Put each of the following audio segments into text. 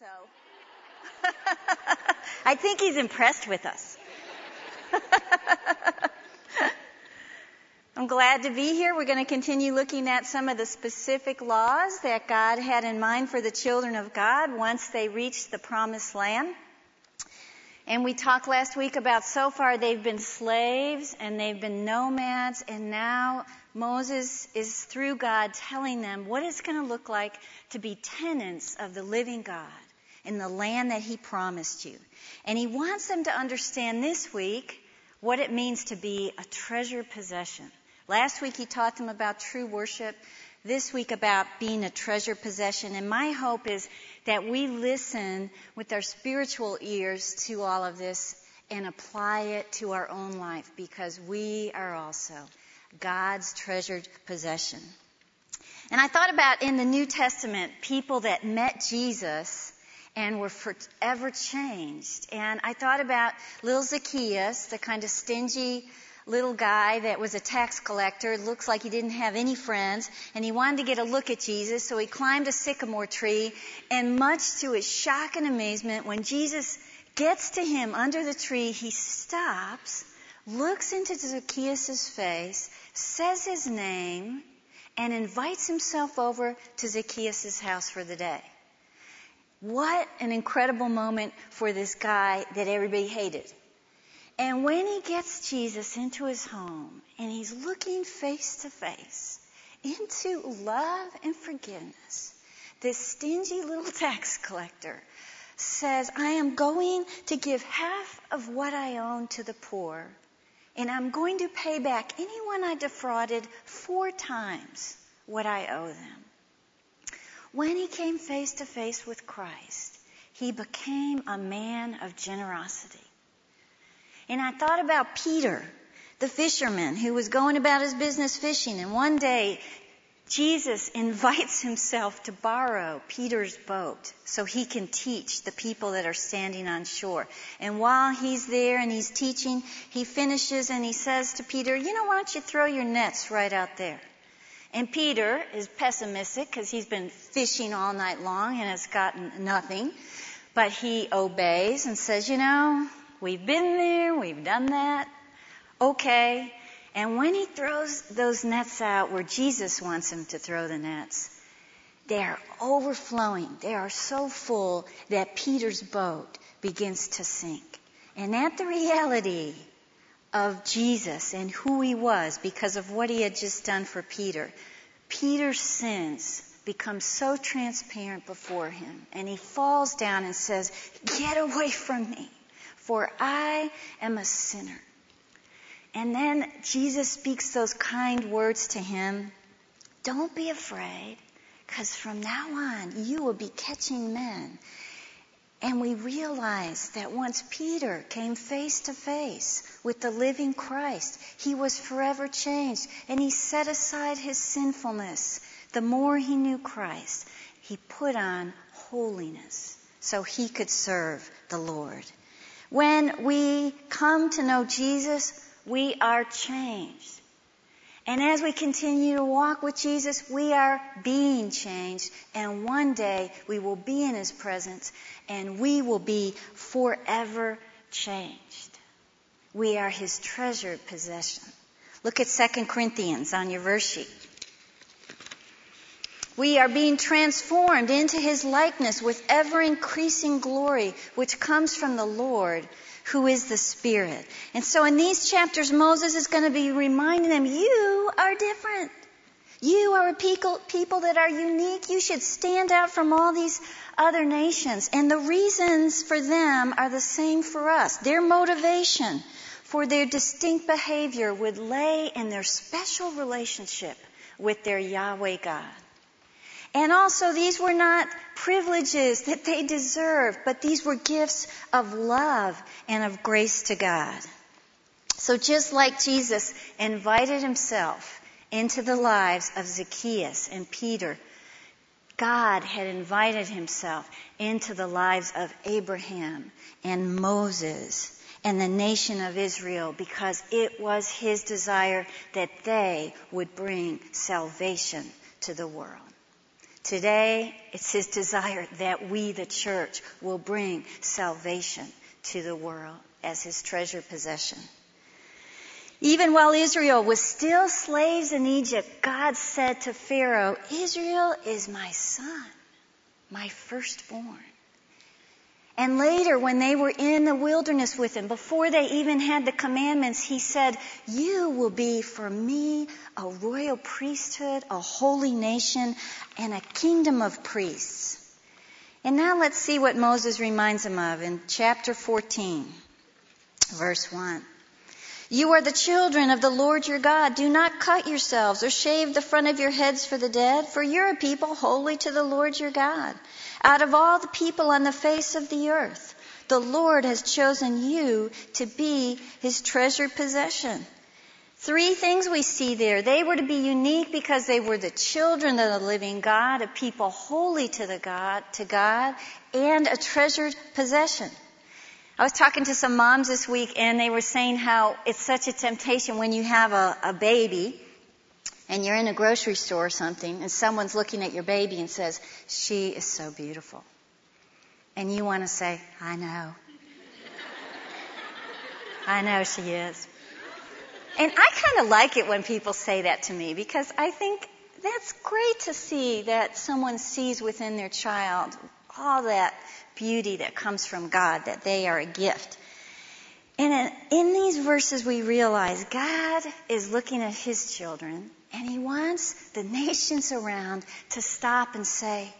So I think he's impressed with us. I'm glad to be here. We're going to continue looking at some of the specific laws that God had in mind for the children of God once they reached the promised land. And we talked last week about so far they've been slaves and they've been nomads and now Moses is through God telling them what it's going to look like to be tenants of the living God in the land that he promised you. And he wants them to understand this week what it means to be a treasured possession. Last week he taught them about true worship. This week about being a treasure possession. And my hope is that we listen with our spiritual ears to all of this and apply it to our own life because we are also God's treasured possession. And I thought about in the New Testament people that met Jesus and were forever changed. And I thought about little Zacchaeus, the kind of stingy little guy that was a tax collector. Looks like he didn't have any friends, and he wanted to get a look at Jesus, so he climbed a sycamore tree. And much to his shock and amazement, when Jesus gets to him under the tree, he stops, looks into Zacchaeus' face, says his name, and invites himself over to Zacchaeus' house for the day. What an incredible moment for this guy that everybody hated. And when he gets Jesus into his home and he's looking face to face into love and forgiveness, this stingy little tax collector says, I am going to give half of what I own to the poor, and I'm going to pay back anyone I defrauded four times what I owe them. When he came face to face with Christ, he became a man of generosity. And I thought about Peter, the fisherman who was going about his business fishing. And one day, Jesus invites himself to borrow Peter's boat so he can teach the people that are standing on shore. And while he's there and he's teaching, he finishes and he says to Peter, you know, why don't you throw your nets right out there? And Peter is pessimistic because he's been fishing all night long and has gotten nothing. But he obeys and says, you know, We've been there, we've done that. Okay. And when he throws those nets out where Jesus wants him to throw the nets, they are overflowing. They are so full that Peter's boat begins to sink. And at the reality of Jesus and who he was because of what he had just done for Peter, Peter's sins become so transparent before him. And he falls down and says, Get away from me for I am a sinner. And then Jesus speaks those kind words to him. Don't be afraid, because from now on you will be catching men. And we realize that once Peter came face to face with the living Christ, he was forever changed and he set aside his sinfulness. The more he knew Christ, he put on holiness so he could serve the Lord. When we come to know Jesus, we are changed. And as we continue to walk with Jesus, we are being changed. And one day we will be in His presence and we will be forever changed. We are His treasured possession. Look at 2 Corinthians on your verse sheet. We are being transformed into his likeness with ever increasing glory, which comes from the Lord, who is the Spirit. And so in these chapters, Moses is going to be reminding them, you are different. You are a people, people that are unique. You should stand out from all these other nations. And the reasons for them are the same for us. Their motivation for their distinct behavior would lay in their special relationship with their Yahweh God. And also, these were not privileges that they deserved, but these were gifts of love and of grace to God. So just like Jesus invited himself into the lives of Zacchaeus and Peter, God had invited himself into the lives of Abraham and Moses and the nation of Israel because it was his desire that they would bring salvation to the world. Today, it's His desire that we, the church, will bring salvation to the world as His treasured possession. Even while Israel was still slaves in Egypt, God said to Pharaoh, Israel is my son, my firstborn. And later, when they were in the wilderness with him, before they even had the commandments, he said, You will be for me a royal priesthood, a holy nation, and a kingdom of priests. And now let's see what Moses reminds him of in chapter 14, verse 1. You are the children of the Lord your God. Do not cut yourselves or shave the front of your heads for the dead, for you're a people holy to the Lord your God. Out of all the people on the face of the earth, the Lord has chosen you to be his treasured possession. Three things we see there. They were to be unique because they were the children of the living God, a people holy to the God, to God, and a treasured possession. I was talking to some moms this week and they were saying how it's such a temptation when you have a, a baby and you're in a grocery store or something and someone's looking at your baby and says, She is so beautiful. And you want to say, I know. I know she is. And I kind of like it when people say that to me because I think that's great to see that someone sees within their child all that beauty that comes from God, that they are a gift. And in, these verses, we realize God is looking at His children and He wants the nations around to stop and say,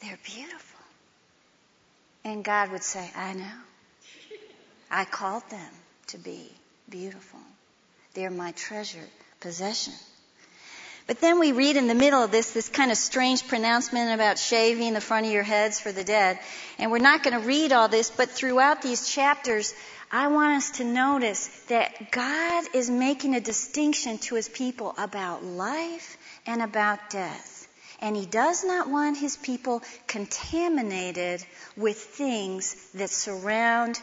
They're beautiful. And God would say, I know. I called them to be beautiful. They're my treasured possession. But then we read in the middle of this this kind of strange pronouncement about shaving the front of your heads for the dead. And we're not going to read all this, but throughout these chapters, I want us to notice that God is making a distinction to his people about life and about death. And he does not want his people contaminated with things that surround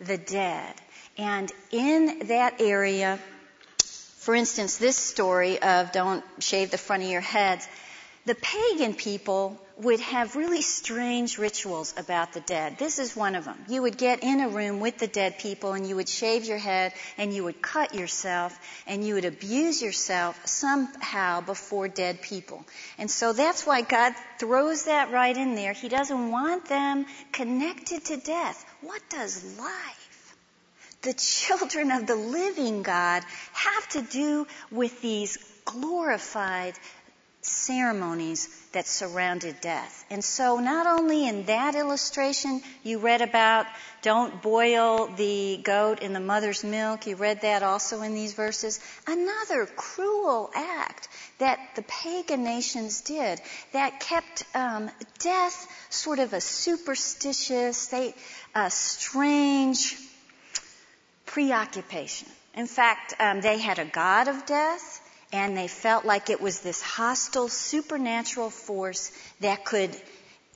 the dead. And in that area, for instance, this story of don't shave the front of your heads, the pagan people would have really strange rituals about the dead. This is one of them. You would get in a room with the dead people and you would shave your head and you would cut yourself and you would abuse yourself somehow before dead people. And so that's why God throws that right in there. He doesn't want them connected to death. What does life? The children of the living God have to do with these glorified ceremonies that surrounded death. And so not only in that illustration you read about don't boil the goat in the mother's milk, you read that also in these verses. Another cruel act that the pagan nations did that kept um, death sort of a superstitious, they, a strange preoccupation. In fact, um, they had a god of death, and they felt like it was this hostile supernatural force that could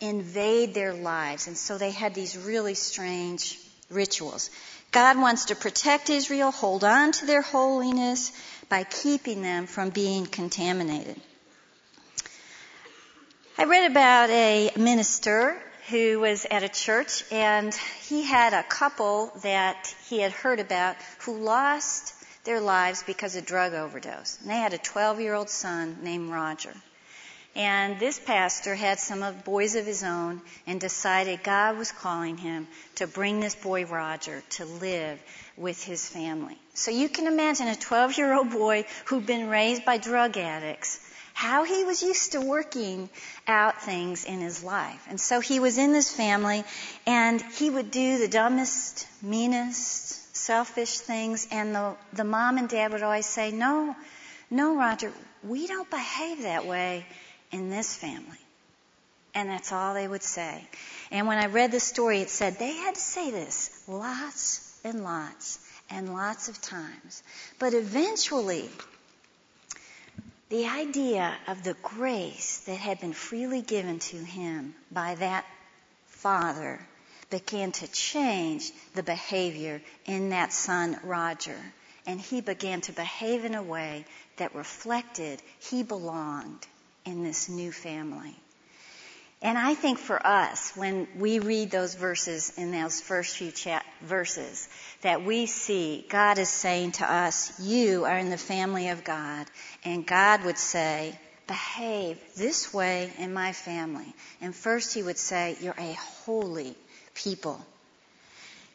invade their lives. And so they had these really strange rituals. God wants to protect Israel, hold on to their holiness by keeping them from being contaminated. I read about a minister who was at a church and he had a couple that he had heard about who lost their lives because of drug overdose. And they had a 12 year old son named Roger. And this pastor had some of boys of his own and decided God was calling him to bring this boy Roger to live with his family. So you can imagine a 12 year old boy who'd been raised by drug addicts how he was used to working out things in his life. And so he was in this family and he would do the dumbest, meanest, selfish things and the, the mom and dad would always say, no, no, Roger, we don't behave that way in this family. And that's all they would say. And when I read the story, it said they had to say this lots and lots and lots of times. But eventually, the idea of the grace that had been freely given to him by that father began to change the behavior in that son, Roger. And he began to behave in a way that reflected he belonged in this new family. And I think for us, when we read those verses in those first few cha- verses, that we see God is saying to us, You are in the family of God. And God would say, Behave this way in my family. And first, He would say, You're a holy people.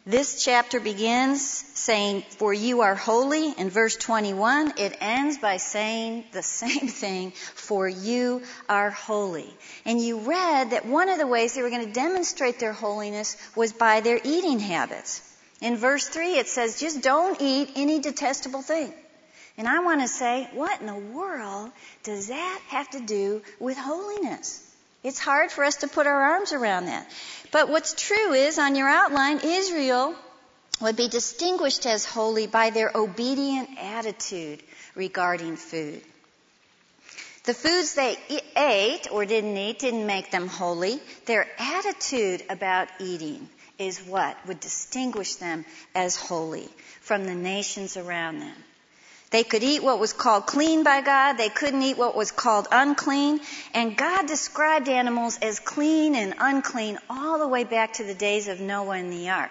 This chapter begins saying, For you are holy. In verse 21, it ends by saying the same thing, For you are holy. And you read that one of the ways they were going to demonstrate their holiness was by their eating habits. In verse 3, it says, Just don't eat any detestable thing. And I want to say, what in the world does that have to do with holiness? It's hard for us to put our arms around that. But what's true is, on your outline, Israel would be distinguished as holy by their obedient attitude regarding food. The foods they ate or didn't eat didn't make them holy. Their attitude about eating is what would distinguish them as holy from the nations around them. They could eat what was called clean by God. They couldn't eat what was called unclean. And God described animals as clean and unclean all the way back to the days of Noah and the ark.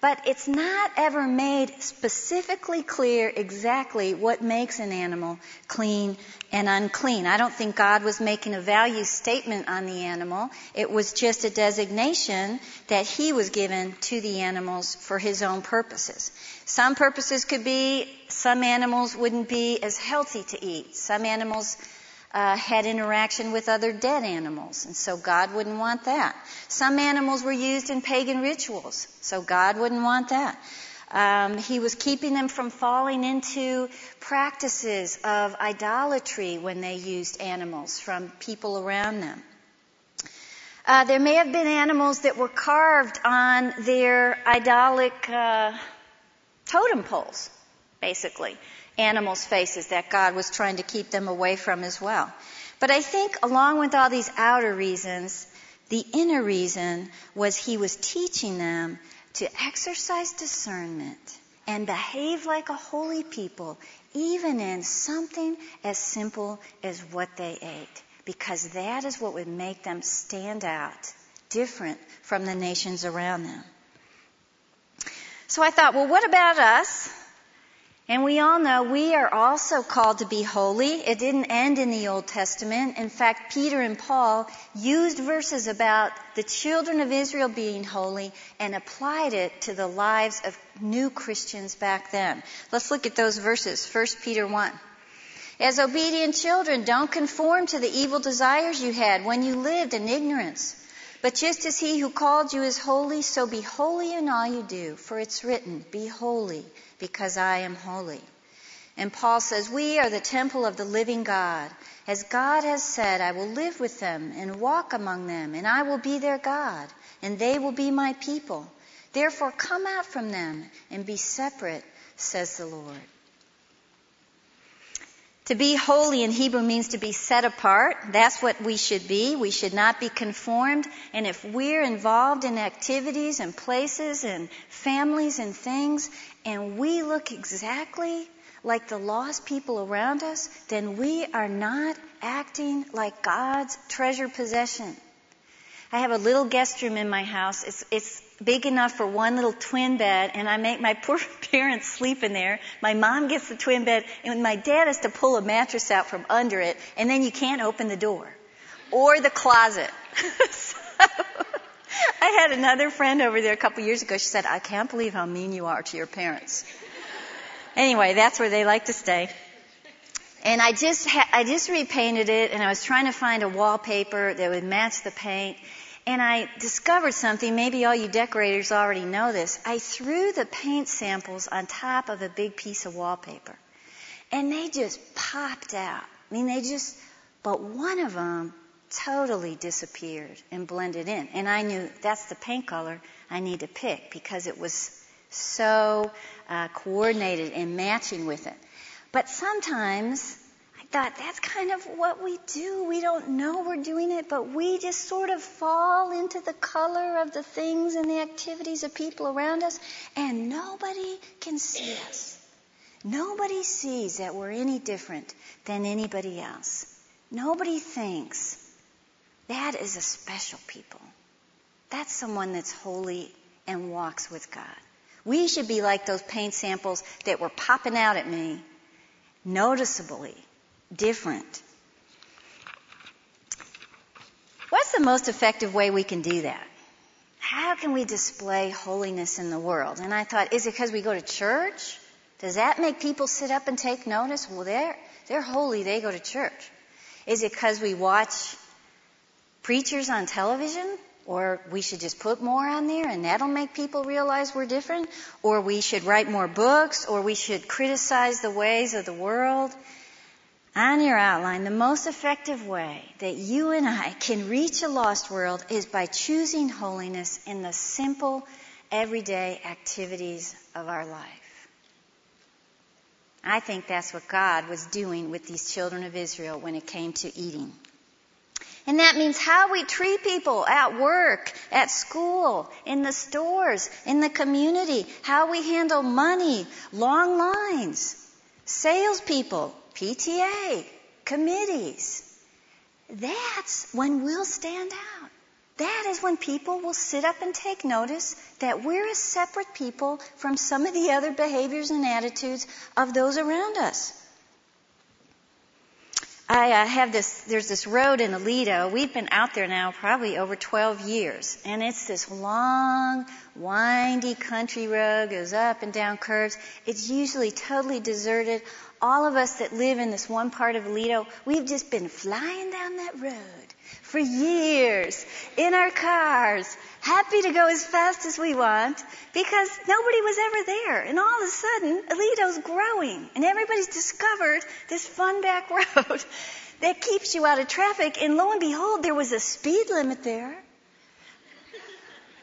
But it's not ever made specifically clear exactly what makes an animal clean and unclean. I don't think God was making a value statement on the animal. It was just a designation that He was given to the animals for His own purposes. Some purposes could be some animals wouldn't be as healthy to eat. Some animals uh, had interaction with other dead animals, and so God wouldn't want that. Some animals were used in pagan rituals, so God wouldn't want that. Um, he was keeping them from falling into practices of idolatry when they used animals from people around them. Uh, there may have been animals that were carved on their idolic uh, totem poles, basically animals' faces that God was trying to keep them away from as well. But I think along with all these outer reasons, the inner reason was he was teaching them to exercise discernment and behave like a holy people, even in something as simple as what they ate, because that is what would make them stand out different from the nations around them. So I thought, well, what about us? And we all know we are also called to be holy. It didn't end in the Old Testament. In fact, Peter and Paul used verses about the children of Israel being holy and applied it to the lives of new Christians back then. Let's look at those verses. 1 Peter 1. As obedient children, don't conform to the evil desires you had when you lived in ignorance. But just as he who called you is holy, so be holy in all you do, for it's written, Be holy because I am holy. And Paul says, We are the temple of the living God. As God has said, I will live with them and walk among them, and I will be their God, and they will be my people. Therefore, come out from them and be separate, says the Lord. To be holy in Hebrew means to be set apart. That's what we should be. We should not be conformed. And if we're involved in activities and places and families and things, and we look exactly like the lost people around us, then we are not acting like God's treasured possession. I have a little guest room in my house. It's, it's big enough for one little twin bed, and I make my poor parents sleep in there. My mom gets the twin bed, and my dad has to pull a mattress out from under it, and then you can't open the door. Or the closet. so, I had another friend over there a couple years ago. She said, I can't believe how mean you are to your parents. Anyway, that's where they like to stay. And I just, ha- I just repainted it, and I was trying to find a wallpaper that would match the paint. And I discovered something, maybe all you decorators already know this. I threw the paint samples on top of a big piece of wallpaper. And they just popped out. I mean, they just, but one of them totally disappeared and blended in. And I knew that's the paint color I need to pick because it was so uh, coordinated and matching with it. But sometimes I thought that's kind of what we do. We don't know we're doing it, but we just sort of fall into the color of the things and the activities of people around us, and nobody can see us. Nobody sees that we're any different than anybody else. Nobody thinks That is a special people. That's someone that's holy and walks with God. We should be like those paint samples that were popping out at me, noticeably different. What's the most effective way we can do that? How can we display holiness in the world? And I thought, is it because we go to church? Does that make people sit up and take notice? Well, they're, they're holy, they go to church. Is it because we watch preachers on television? Or we should just put more on there and that'll make people realize we're different? Or we should write more books? Or we should criticize the ways of the world? On your outline, the most effective way that you and I can reach a lost world is by choosing holiness in the simple, everyday activities of our life. I think that's what God was doing with these children of Israel when it came to eating. And that means how we treat people at work, at school, in the stores, in the community, how we handle money, long lines, salespeople, PTA, committees. That's when we'll stand out. That is when people will sit up and take notice that we're a separate people from some of the other behaviors and attitudes of those around us. I uh, have this, there's this road in Aledo. We've been out there now probably over 12 years. And it's this long, windy country road, goes up and down curves. It's usually totally deserted. All of us that live in this one part of Aledo, we've just been flying down that road for years in our cars, happy to go as fast as we want because nobody was ever there. And all of a sudden, Aledo's growing and everybody's discovered this fun back road that keeps you out of traffic. And lo and behold, there was a speed limit there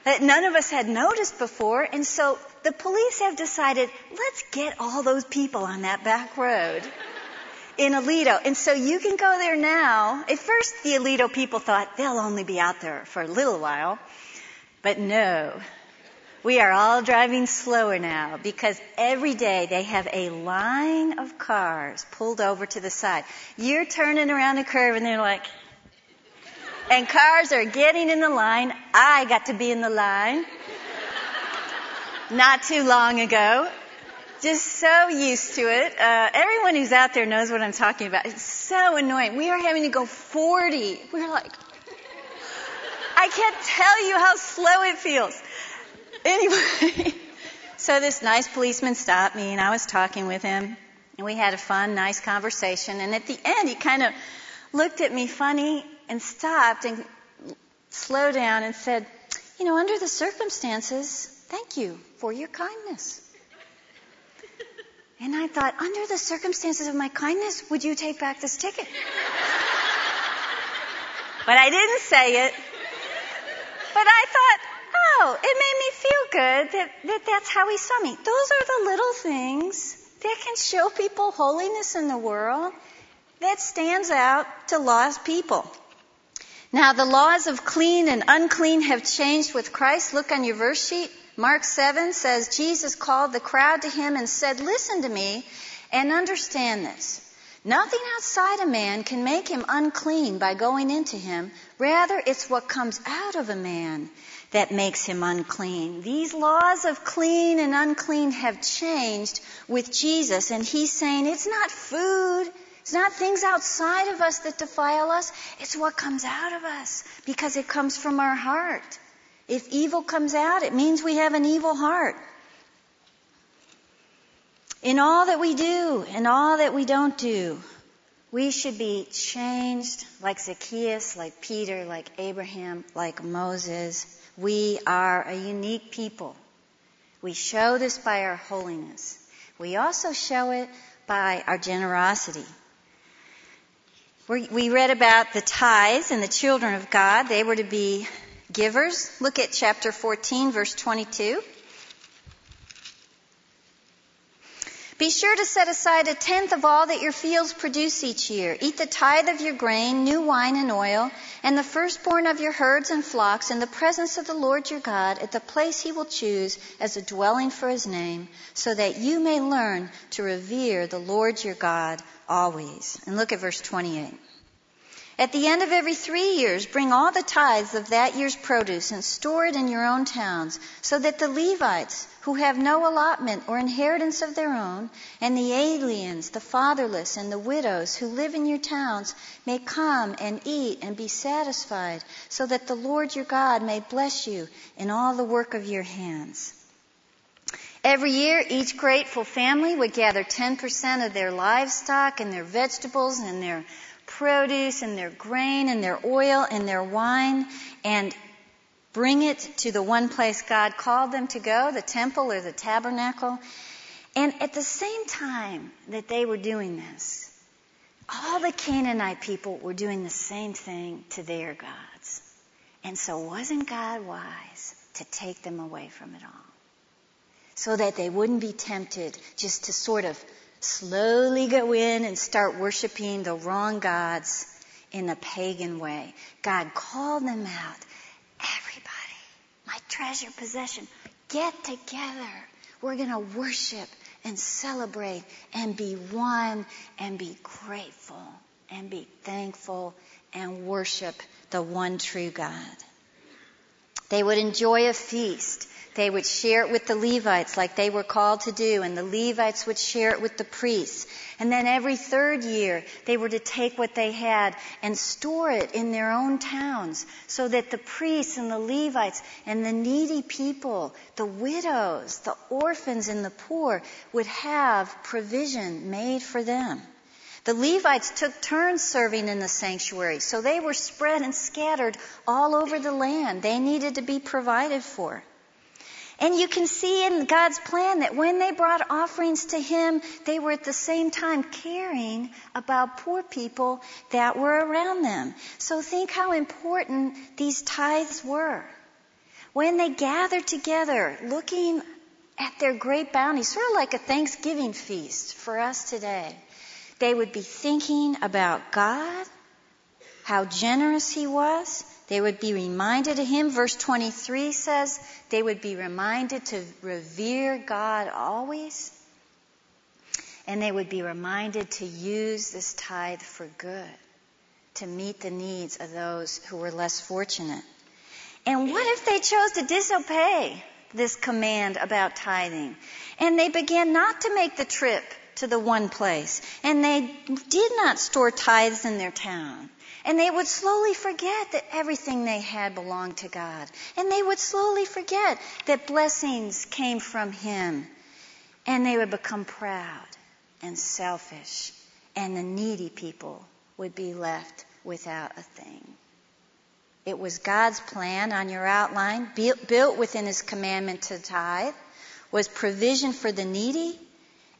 that none of us had noticed before. And so the police have decided, let's get all those people on that back road in Aledo. And so you can go there now. At first, the Aledo people thought they'll only be out there for a little while. But no, we are all driving slower now because every day they have a line of cars pulled over to the side. You're turning around a curve and they're like, and cars are getting in the line. I got to be in the line not too long ago. Just so used to it. Uh, everyone who's out there knows what I'm talking about. It's so annoying. We are having to go 40. We're like, I can't tell you how slow it feels. Anyway, so this nice policeman stopped me and I was talking with him and we had a fun, nice conversation. And at the end, he kind of looked at me funny and stopped and slowed down and said, you know, under the circumstances, thank you for your kindness. And I thought, under the circumstances of my kindness, would you take back this ticket? but I didn't say it. But I thought, oh, it made me feel good that, that that's how he saw me. Those are the little things that can show people holiness in the world that stands out to lost people. Now, the laws of clean and unclean have changed with Christ. Look on your verse sheet. Mark 7 says, Jesus called the crowd to him and said, Listen to me and understand this. Nothing outside a man can make him unclean by going into him. Rather, it's what comes out of a man that makes him unclean. These laws of clean and unclean have changed with Jesus, and he's saying it's not food, it's not things outside of us that defile us, it's what comes out of us because it comes from our heart. If evil comes out, it means we have an evil heart. In all that we do and all that we don't do, we should be changed like Zacchaeus, like Peter, like Abraham, like Moses. We are a unique people. We show this by our holiness. We also show it by our generosity. We read about the tithes and the children of God. They were to be givers. Look at chapter 14, verse 22. Be sure to set aside a tenth of all that your fields produce each year. Eat the tithe of your grain, new wine and oil, and the firstborn of your herds and flocks in the presence of the Lord your God at the place he will choose as a dwelling for his name, so that you may learn to revere the Lord your God always. And look at verse 28. At the end of every three years, bring all the tithes of that year's produce and store it in your own towns, so that the Levites, who have no allotment or inheritance of their own, and the aliens, the fatherless, and the widows who live in your towns may come and eat and be satisfied, so that the Lord your God may bless you in all the work of your hands. Every year, each grateful family would gather 10% of their livestock and their vegetables and their produce and their grain and their oil and their wine and bring it to the one place God called them to go, the temple or the tabernacle. And at the same time that they were doing this, all the Canaanite people were doing the same thing to their gods. And so wasn't God wise to take them away from it all? So that they wouldn't be tempted just to sort of slowly go in and start worshiping the wrong gods in a pagan way. God called them out. Everybody, my treasure possession, get together. We're going to worship and celebrate and be one and be grateful and be thankful and worship the one true God. They would enjoy a feast they would share it with the Levites like they were called to do, and the Levites would share it with the priests. And then every third year, they were to take what they had and store it in their own towns so that the priests and the Levites and the needy people, the widows, the orphans, and the poor would have provision made for them. The Levites took turns serving in the sanctuary, so they were spread and scattered all over the land. They needed to be provided for. And you can see in God's plan that when they brought offerings to Him, they were at the same time caring about poor people that were around them. So think how important these tithes were. When they gathered together, looking at their great bounty, sort of like a Thanksgiving feast for us today, they would be thinking about God, how generous He was, they would be reminded of him. Verse 23 says they would be reminded to revere God always. And they would be reminded to use this tithe for good, to meet the needs of those who were less fortunate. And what if they chose to disobey this command about tithing? And they began not to make the trip to the one place. And they did not store tithes in their town. And they would slowly forget that everything they had belonged to God. And they would slowly forget that blessings came from Him. And they would become proud and selfish. And the needy people would be left without a thing. It was God's plan on your outline, built within His commandment to tithe, was provision for the needy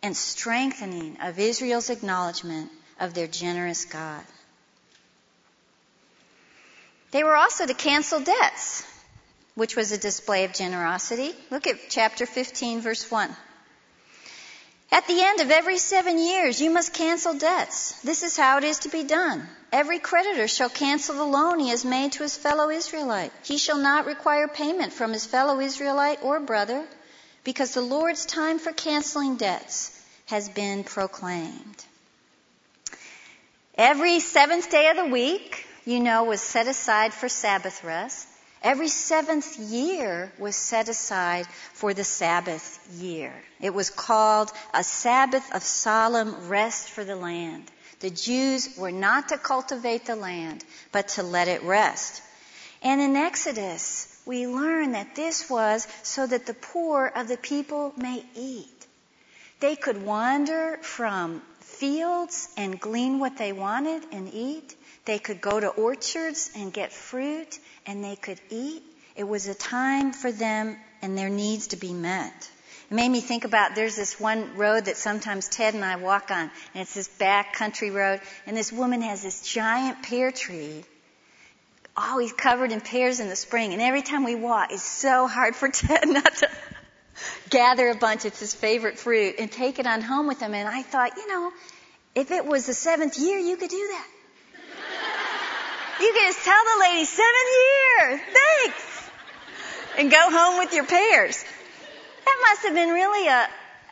and strengthening of Israel's acknowledgement of their generous God. They were also to cancel debts, which was a display of generosity. Look at chapter 15, verse 1. At the end of every seven years, you must cancel debts. This is how it is to be done. Every creditor shall cancel the loan he has made to his fellow Israelite. He shall not require payment from his fellow Israelite or brother, because the Lord's time for canceling debts has been proclaimed. Every seventh day of the week, you know, was set aside for Sabbath rest. Every seventh year was set aside for the Sabbath year. It was called a Sabbath of solemn rest for the land. The Jews were not to cultivate the land, but to let it rest. And in Exodus, we learn that this was so that the poor of the people may eat. They could wander from fields and glean what they wanted and eat. They could go to orchards and get fruit and they could eat. It was a time for them and their needs to be met. It made me think about there's this one road that sometimes Ted and I walk on, and it's this back country road, and this woman has this giant pear tree, always covered in pears in the spring, and every time we walk, it's so hard for Ted not to gather a bunch, it's his favorite fruit, and take it on home with him. And I thought, you know, if it was the seventh year, you could do that. You can just tell the lady, seven years, thanks, and go home with your pears. That must have been really a,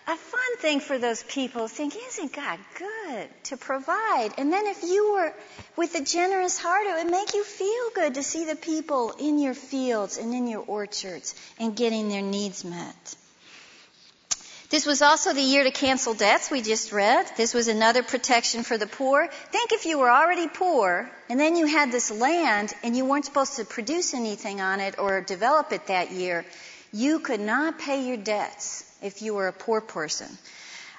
a fun thing for those people think, isn't God good to provide? And then if you were with a generous heart, it would make you feel good to see the people in your fields and in your orchards and getting their needs met. This was also the year to cancel debts we just read. This was another protection for the poor. Think if you were already poor and then you had this land and you weren't supposed to produce anything on it or develop it that year, you could not pay your debts if you were a poor person.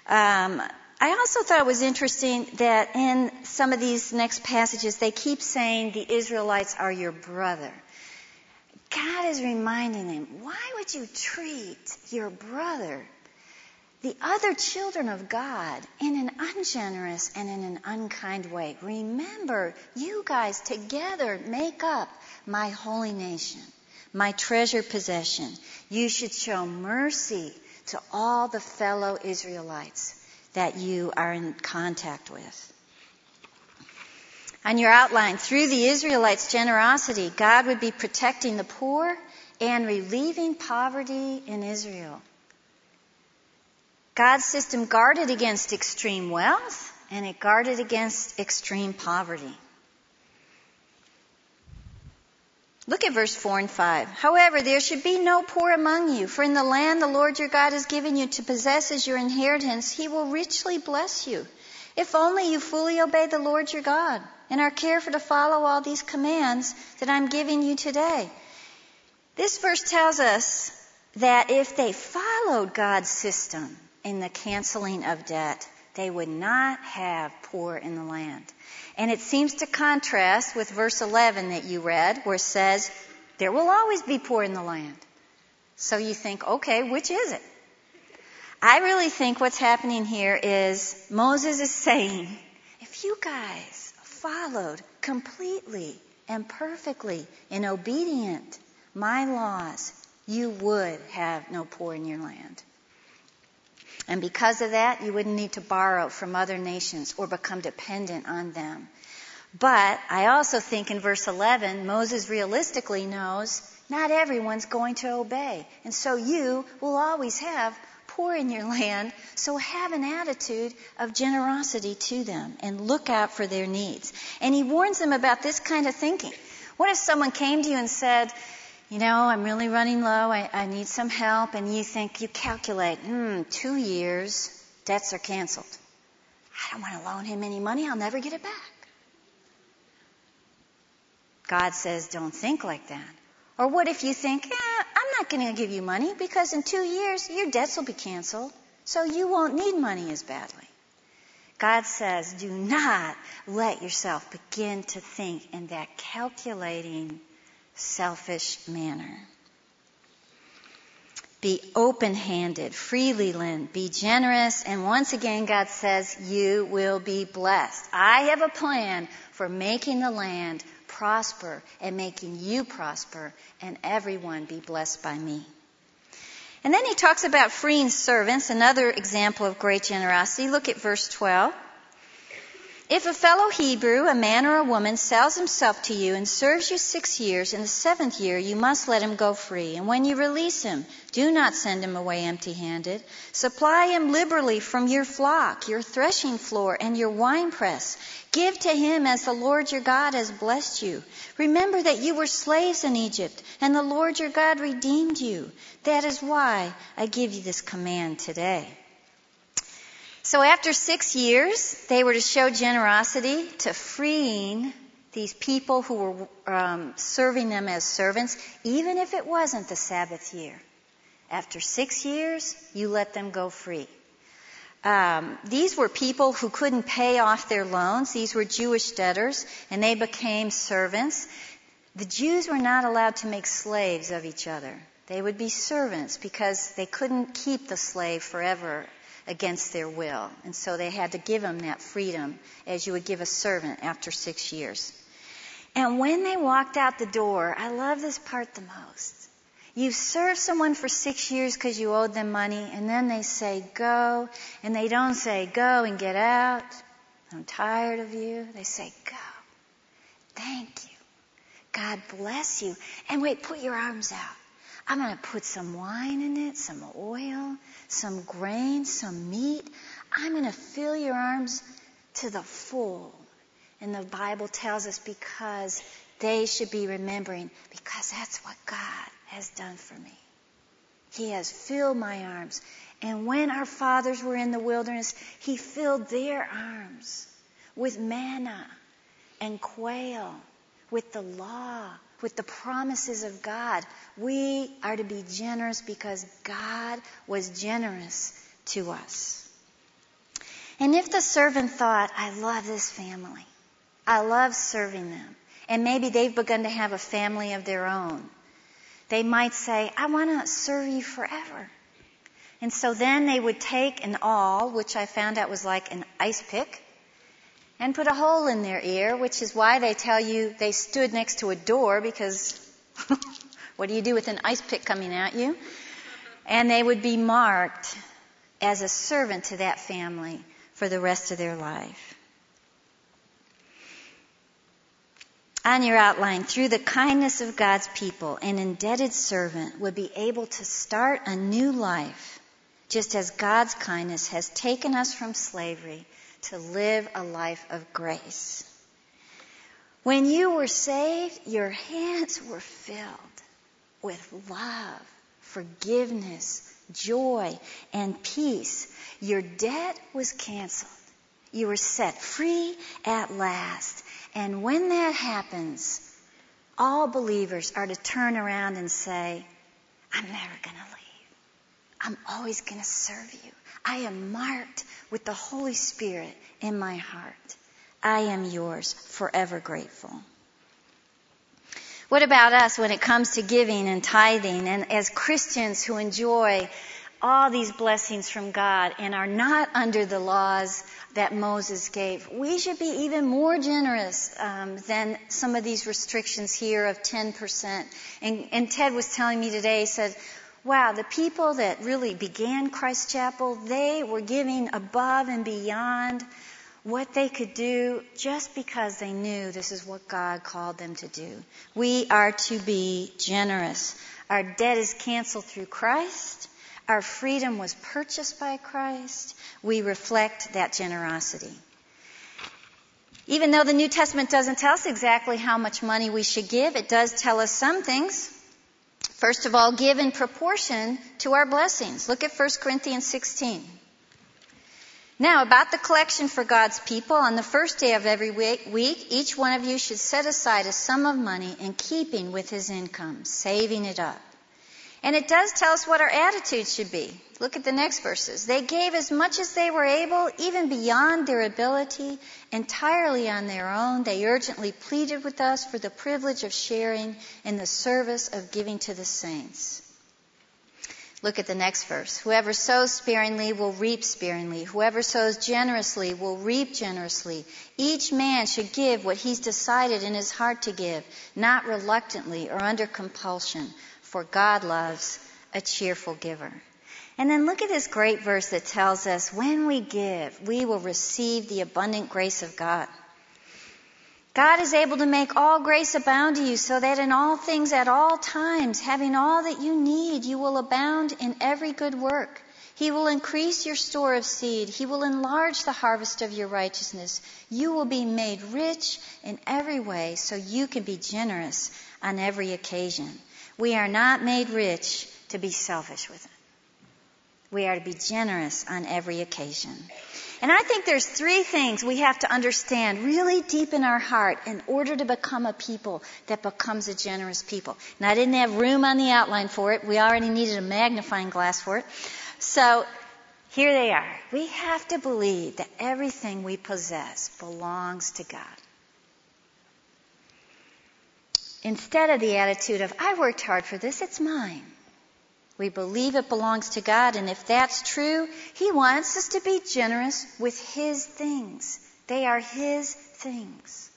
Um, I also thought it was interesting that in some of these next passages, they keep saying the Israelites are your brother. God is reminding them, why would you treat your brother, the other children of God, in an ungenerous and in an unkind way? Remember, you guys together make up my holy nation, my treasured possession. You should show mercy to all the fellow Israelites that you are in contact with. On your outline, through the Israelites' generosity, God would be protecting the poor and relieving poverty in Israel. God's system guarded against extreme wealth and it guarded against extreme poverty. Look at verse 4 and 5. However, there should be no poor among you, for in the land the Lord your God has given you to possess as your inheritance, he will richly bless you. If only you fully obey the Lord your God and are careful to follow all these commands that I'm giving you today. This verse tells us that if they followed God's system in the canceling of debt, they would not have poor in the land. And it seems to contrast with verse 11 that you read, where it says, There will always be poor in the land. So you think, okay, which is it? I really think what's happening here is Moses is saying, if you guys followed completely and perfectly and obedient my laws, you would have no poor in your land. And because of that, you wouldn't need to borrow from other nations or become dependent on them. But I also think in verse 11, Moses realistically knows not everyone's going to obey. And so you will always have poor in your land. So have an attitude of generosity to them and look out for their needs. And he warns them about this kind of thinking. What if someone came to you and said, you know, I'm really running low. I, I need some help. And you think, you calculate, hmm, two years, debts are canceled. I don't want to loan him any money. I'll never get it back. God says, don't think like that. Or what if you think, eh, I'm not going to give you money because in two years your debts will be canceled, so you won't need money as badly. God says, do not let yourself begin to think in that calculating, selfish manner. Be open handed, freely lend, be generous, and once again, God says, you will be blessed. I have a plan for making the land prosper and making you prosper, and everyone be blessed by me. And then he talks about freeing servants, another example of great generosity. Look at verse 12. If a fellow Hebrew, a man or a woman, sells himself to you and serves you six years, in the seventh year you must let him go free. And when you release him, do not send him away empty handed. Supply him liberally from your flock, your threshing floor, and your winepress. Give to him as the Lord your God has blessed you. Remember that you were slaves in Egypt, and the Lord your God redeemed you. That is why I give you this command today. So after six years, they were to show generosity to freeing these people who were um, serving them as servants, even if it wasn't the Sabbath year. After six years, you let them go free. Um, these were people who couldn't pay off their loans. These were Jewish debtors, and they became servants. The Jews were not allowed to make slaves of each other. They would be servants because they couldn't keep the slave forever against their will. And so they had to give them that freedom as you would give a servant after six years. And when they walked out the door, I love this part the most. You've served someone for six years because you owed them money, and then they say, go, and they don't say, go and get out. I'm tired of you. They say, go. Thank you. God bless you. And wait, put your arms out. I'm going to put some wine in it, some oil, some grain, some meat. I'm going to fill your arms to the full. And the Bible tells us because they should be remembering, because that's what God has done for me. He has filled my arms. And when our fathers were in the wilderness, He filled their arms with manna and quail, with the law, with the promises of God. We are to be generous because God was generous to us. And if the servant thought, I love this family, I love serving them, and maybe they've begun to have a family of their own, they might say, I want to serve you forever. And so then they would take an awl, which I found out was like an ice pick, and put a hole in their ear, which is why they tell you they stood next to a door because what do you do with an ice pick coming at you? And they would be marked as a servant to that family for the rest of their life. On your outline, through the kindness of God's people, an indebted servant would be able to start a new life, just as God's kindness has taken us from slavery to live a life of grace. When you were saved, your hands were filled with love, forgiveness, joy, and peace. Your debt was canceled. You were set free at last. And when that happens, all believers are to turn around and say, I'm never going to leave. I'm always going to serve you. I am marked with the Holy Spirit in my heart. I am yours, forever grateful. What about us when it comes to giving and tithing and as Christians who enjoy all these blessings from God and are not under the laws that Moses gave? We should be even more generous um, than some of these restrictions here of 10%. And, and Ted was telling me today, he said, wow, the people that really began Christ Chapel, they were giving above and beyond what they could do just because they knew this is what God called them to do. We are to be generous. Our debt is canceled through Christ. Our freedom was purchased by Christ. We reflect that generosity. Even though the New Testament doesn't tell us exactly how much money we should give, it does tell us some things. First of all, give in proportion to our blessings. Look at 1 Corinthians 16. Now, about the collection for God's people, on the first day of every week, each one of you should set aside a sum of money in keeping with his income, saving it up. And it does tell us what our attitude should be. Look at the next verses. They gave as much as they were able, even beyond their ability, entirely on their own. They urgently pleaded with us for the privilege of sharing in the service of giving to the saints. Look at the next verse. Whoever sows sparingly will reap sparingly. Whoever sows generously will reap generously. Each man should give what he's decided in his heart to give, not reluctantly or under compulsion for God loves a cheerful giver. And then look at this great verse that tells us when we give, we will receive the abundant grace of God. God is able to make all grace abound to you so that in all things at all times, having all that you need, you will abound in every good work. He will increase your store of seed. He will enlarge the harvest of your righteousness. You will be made rich in every way so you can be generous on every occasion. We are not made rich to be selfish with it. We are to be generous on every occasion. And I think there's three things we have to understand really deep in our heart in order to become a people that becomes a generous people. And I didn't have room on the outline for it. We already needed a magnifying glass for it. So here they are. We have to believe that everything we possess belongs to God instead of the attitude of, I worked hard for this, it's mine. We believe it belongs to God, and if that's true, He wants us to be generous with His things. They are His things.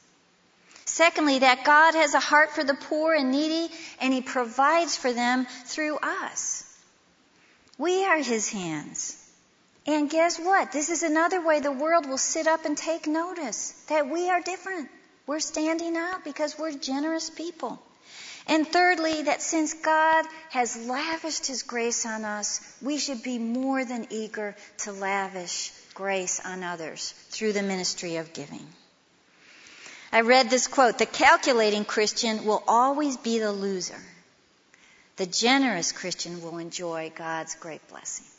Secondly, that God has a heart for the poor and needy, and He provides for them through us. We are His hands. And guess what? This is another way the world will sit up and take notice that we are different. We're standing out because we're generous people. And thirdly, that since God has lavished His grace on us, we should be more than eager to lavish grace on others through the ministry of giving. I read this quote The calculating Christian will always be the loser. The generous Christian will enjoy God's great blessings.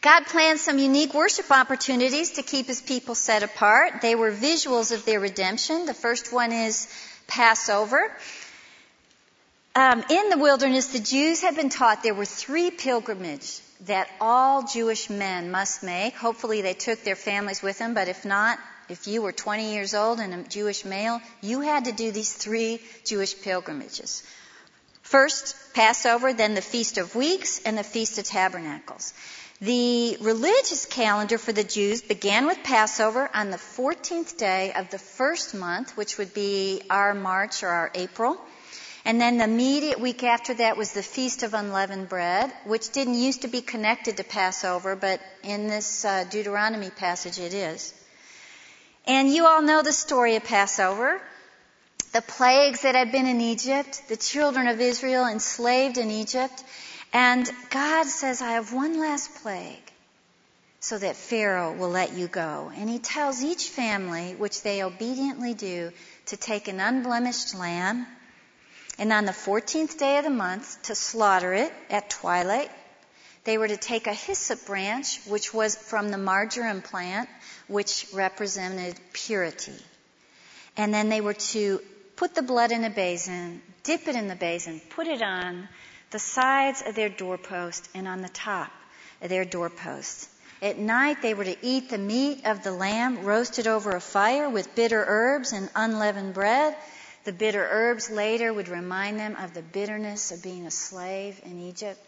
God planned some unique worship opportunities to keep his people set apart. They were visuals of their redemption. The first one is Passover. Um, in the wilderness, the Jews had been taught there were three pilgrimages that all Jewish men must make. Hopefully, they took their families with them, but if not, if you were 20 years old and a Jewish male, you had to do these three Jewish pilgrimages. First, Passover, then the Feast of Weeks, and the Feast of Tabernacles. The religious calendar for the Jews began with Passover on the 14th day of the first month, which would be our March or our April. And then the immediate week after that was the Feast of Unleavened Bread, which didn't used to be connected to Passover, but in this uh, Deuteronomy passage it is. And you all know the story of Passover. The plagues that had been in Egypt, the children of Israel enslaved in Egypt, and God says, I have one last plague so that Pharaoh will let you go. And he tells each family, which they obediently do, to take an unblemished lamb and on the 14th day of the month to slaughter it at twilight. They were to take a hyssop branch, which was from the marjoram plant, which represented purity. And then they were to put the blood in a basin, dip it in the basin, put it on the sides of their doorpost and on the top of their doorpost. At night, they were to eat the meat of the lamb roasted over a fire with bitter herbs and unleavened bread. The bitter herbs later would remind them of the bitterness of being a slave in Egypt.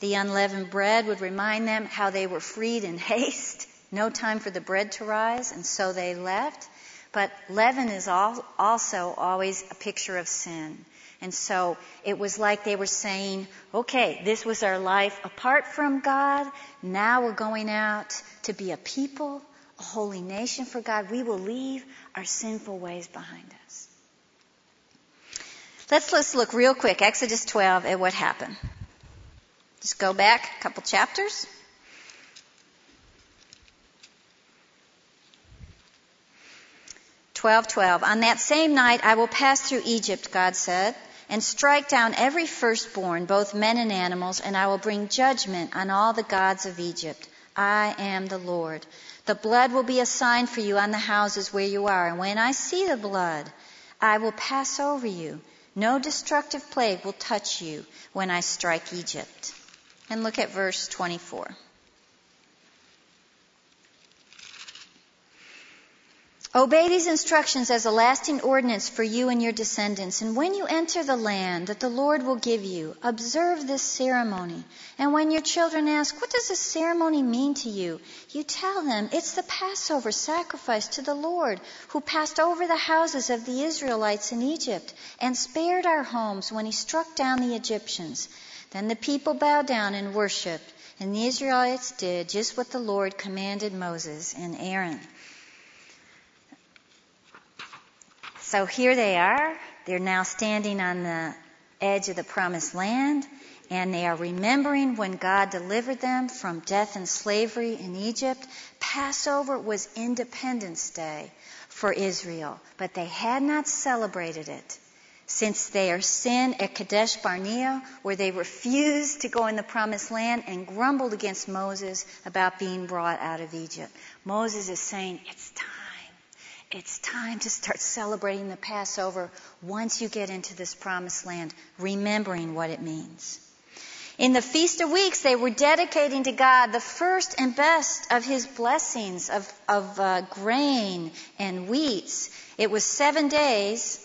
The unleavened bread would remind them how they were freed in haste, no time for the bread to rise, and so they left. But leaven is also always a picture of sin. And so it was like they were saying, okay, this was our life apart from God. Now we're going out to be a people, a holy nation for God. We will leave our sinful ways behind us. Let's, let's look real quick, Exodus 12, at what happened. Just go back a couple chapters. Twelve, twelve. On that same night I will pass through Egypt, God said and strike down every firstborn, both men and animals, and I will bring judgment on all the gods of Egypt. I am the Lord. The blood will be a sign for you on the houses where you are, and when I see the blood, I will pass over you. No destructive plague will touch you when I strike Egypt. And look at verse 24. Obey these instructions as a lasting ordinance for you and your descendants. And when you enter the land that the Lord will give you, observe this ceremony. And when your children ask, What does this ceremony mean to you? you tell them, It's the Passover sacrifice to the Lord, who passed over the houses of the Israelites in Egypt and spared our homes when he struck down the Egyptians. Then the people bowed down and worshiped, and the Israelites did just what the Lord commanded Moses and Aaron. So here they are. They're now standing on the edge of the promised land, and they are remembering when God delivered them from death and slavery in Egypt. Passover was Independence Day for Israel, but they had not celebrated it since their sin at Kadesh Barnea, where they refused to go in the promised land and grumbled against Moses about being brought out of Egypt. Moses is saying, It's time. It's time to start celebrating the Passover once you get into this promised land, remembering what it means. In the Feast of Weeks, they were dedicating to God the first and best of His blessings of, of uh, grain and wheats. It was seven days.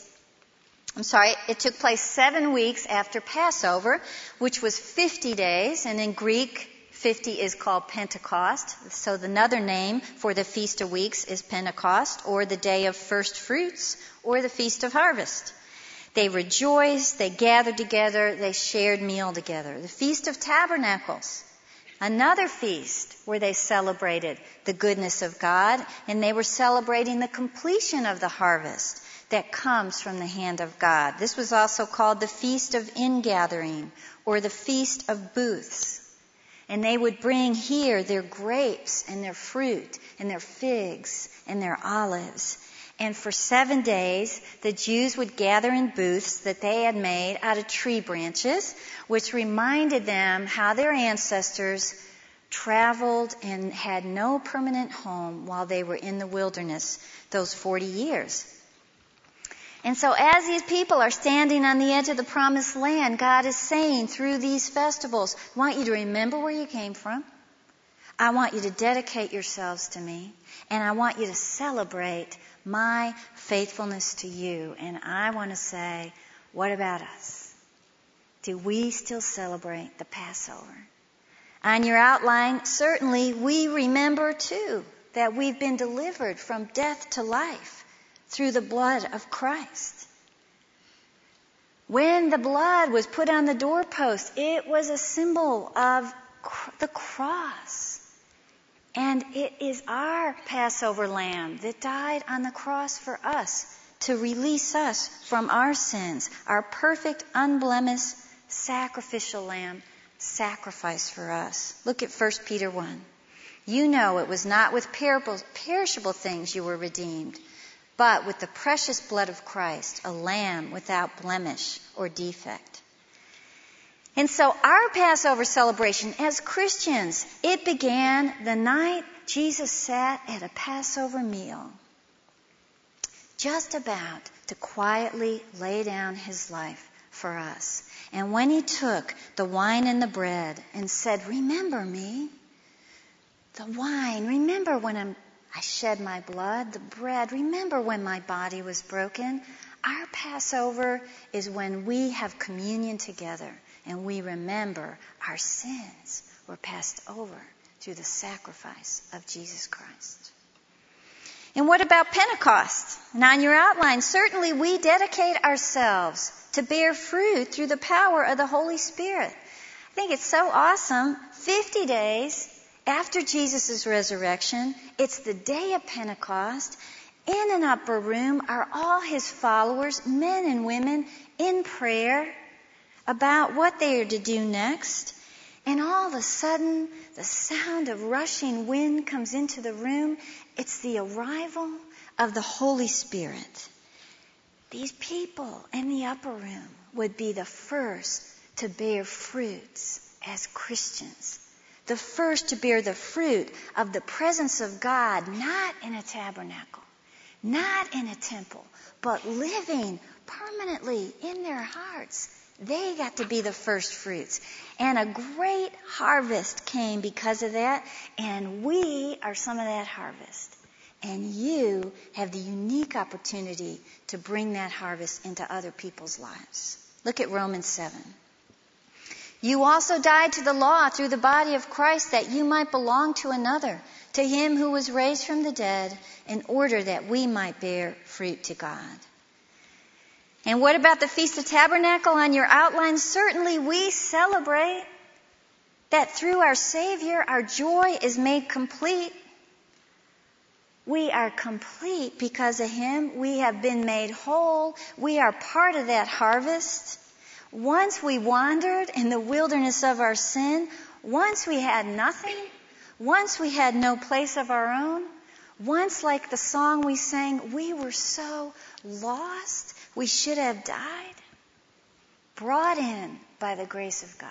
I'm sorry, it took place seven weeks after Passover, which was 50 days, and in Greek, 50 is called Pentecost. So another name for the Feast of Weeks is Pentecost, or the Day of First Fruits, or the Feast of Harvest. They rejoiced, they gathered together, they shared meal together. The Feast of Tabernacles, another feast where they celebrated the goodness of God, and they were celebrating the completion of the harvest. that comes from the hand of God. This was also called the Feast of Ingathering or the Feast of Booths. And they would bring here their grapes and their fruit and their figs and their olives. And for seven days, the Jews would gather in booths that they had made out of tree branches, which reminded them how their ancestors traveled and had no permanent home while they were in the wilderness those 40 years. And so as these people are standing on the edge of the promised land, God is saying through these festivals, I want you to remember where you came from. I want you to dedicate yourselves to me. And I want you to celebrate my faithfulness to you. And I want to say, what about us? Do we still celebrate the Passover? On your outline, certainly we remember too that we've been delivered from death to life through the blood of Christ. When the blood was put on the doorpost, it was a symbol of the cross. And it is our Passover lamb that died on the cross for us to release us from our sins, our perfect, unblemished, sacrificial lamb sacrificed for us. Look at 1 Peter 1. You know it was not with perishable things you were redeemed, but with the precious blood of Christ, a lamb without blemish or defect. And so our Passover celebration as Christians, it began the night Jesus sat at a Passover meal, just about to quietly lay down his life for us. And when he took the wine and the bread and said, Remember me, the wine, remember when I'm, I shed my blood, the bread, remember when my body was broken. Our Passover is when we have communion together and we remember our sins were passed over through the sacrifice of Jesus Christ. And what about Pentecost? And on your outline, certainly we dedicate ourselves to bear fruit through the power of the Holy Spirit. I think it's so awesome. 50 days after Jesus' resurrection, it's the day of Pentecost. In an upper room are all his followers, men and women, in prayer about what they are to do next. And all of a sudden, the sound of rushing wind comes into the room. It's the arrival of the Holy Spirit. These people in the upper room would be the first to bear fruits as Christians the first to bear the fruit of the presence of God, not in a tabernacle, not in a temple, but living permanently in their hearts. They got to be the first fruits. And a great harvest came because of that, and we are some of that harvest. And you have the unique opportunity to bring that harvest into other people's lives. Look at Romans 7. You also died to the law through the body of Christ that you might belong to another, to him who was raised from the dead, in order that we might bear fruit to God. And what about the Feast of Tabernacle on your outline? Certainly we celebrate that through our Savior, our joy is made complete. We are complete because of Him. We have been made whole. We are part of that harvest. Once we wandered in the wilderness of our sin, once we had nothing, once we had no place of our own, once, like the song we sang, we were so lost, we should have died, brought in by the grace of God.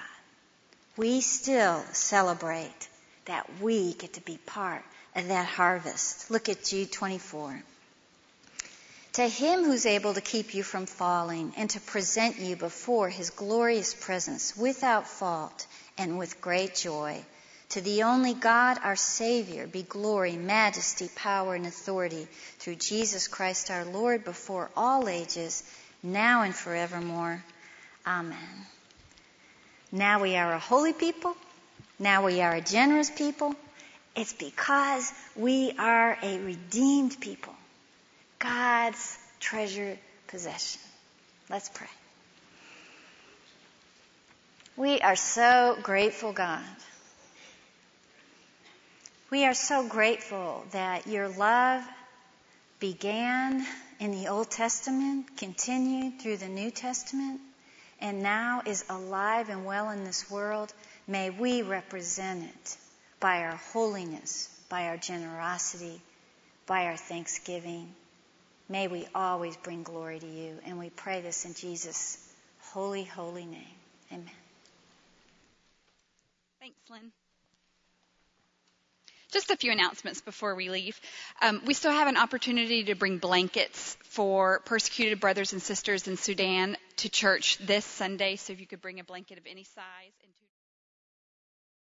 We still celebrate that we get to be part of that harvest. Look at Jude 24. To him who's able to keep you from falling and to present you before his glorious presence without fault and with great joy. To the only God, our Savior, be glory, majesty, power, and authority through Jesus Christ our Lord before all ages, now and forevermore. Amen. Now we are a holy people. Now we are a generous people. It's because we are a redeemed people. God's treasured possession. Let's pray. We are so grateful, God. We are so grateful that your love began in the Old Testament, continued through the New Testament, and now is alive and well in this world, may we represent it by our holiness, by our generosity, by our thanksgiving. May we always bring glory to you. And we pray this in Jesus' holy, holy name. Amen. Thanks, Lynn. Just a few announcements before we leave. Um, we still have an opportunity to bring blankets for persecuted brothers and sisters in Sudan to church this Sunday. So if you could bring a blanket of any size.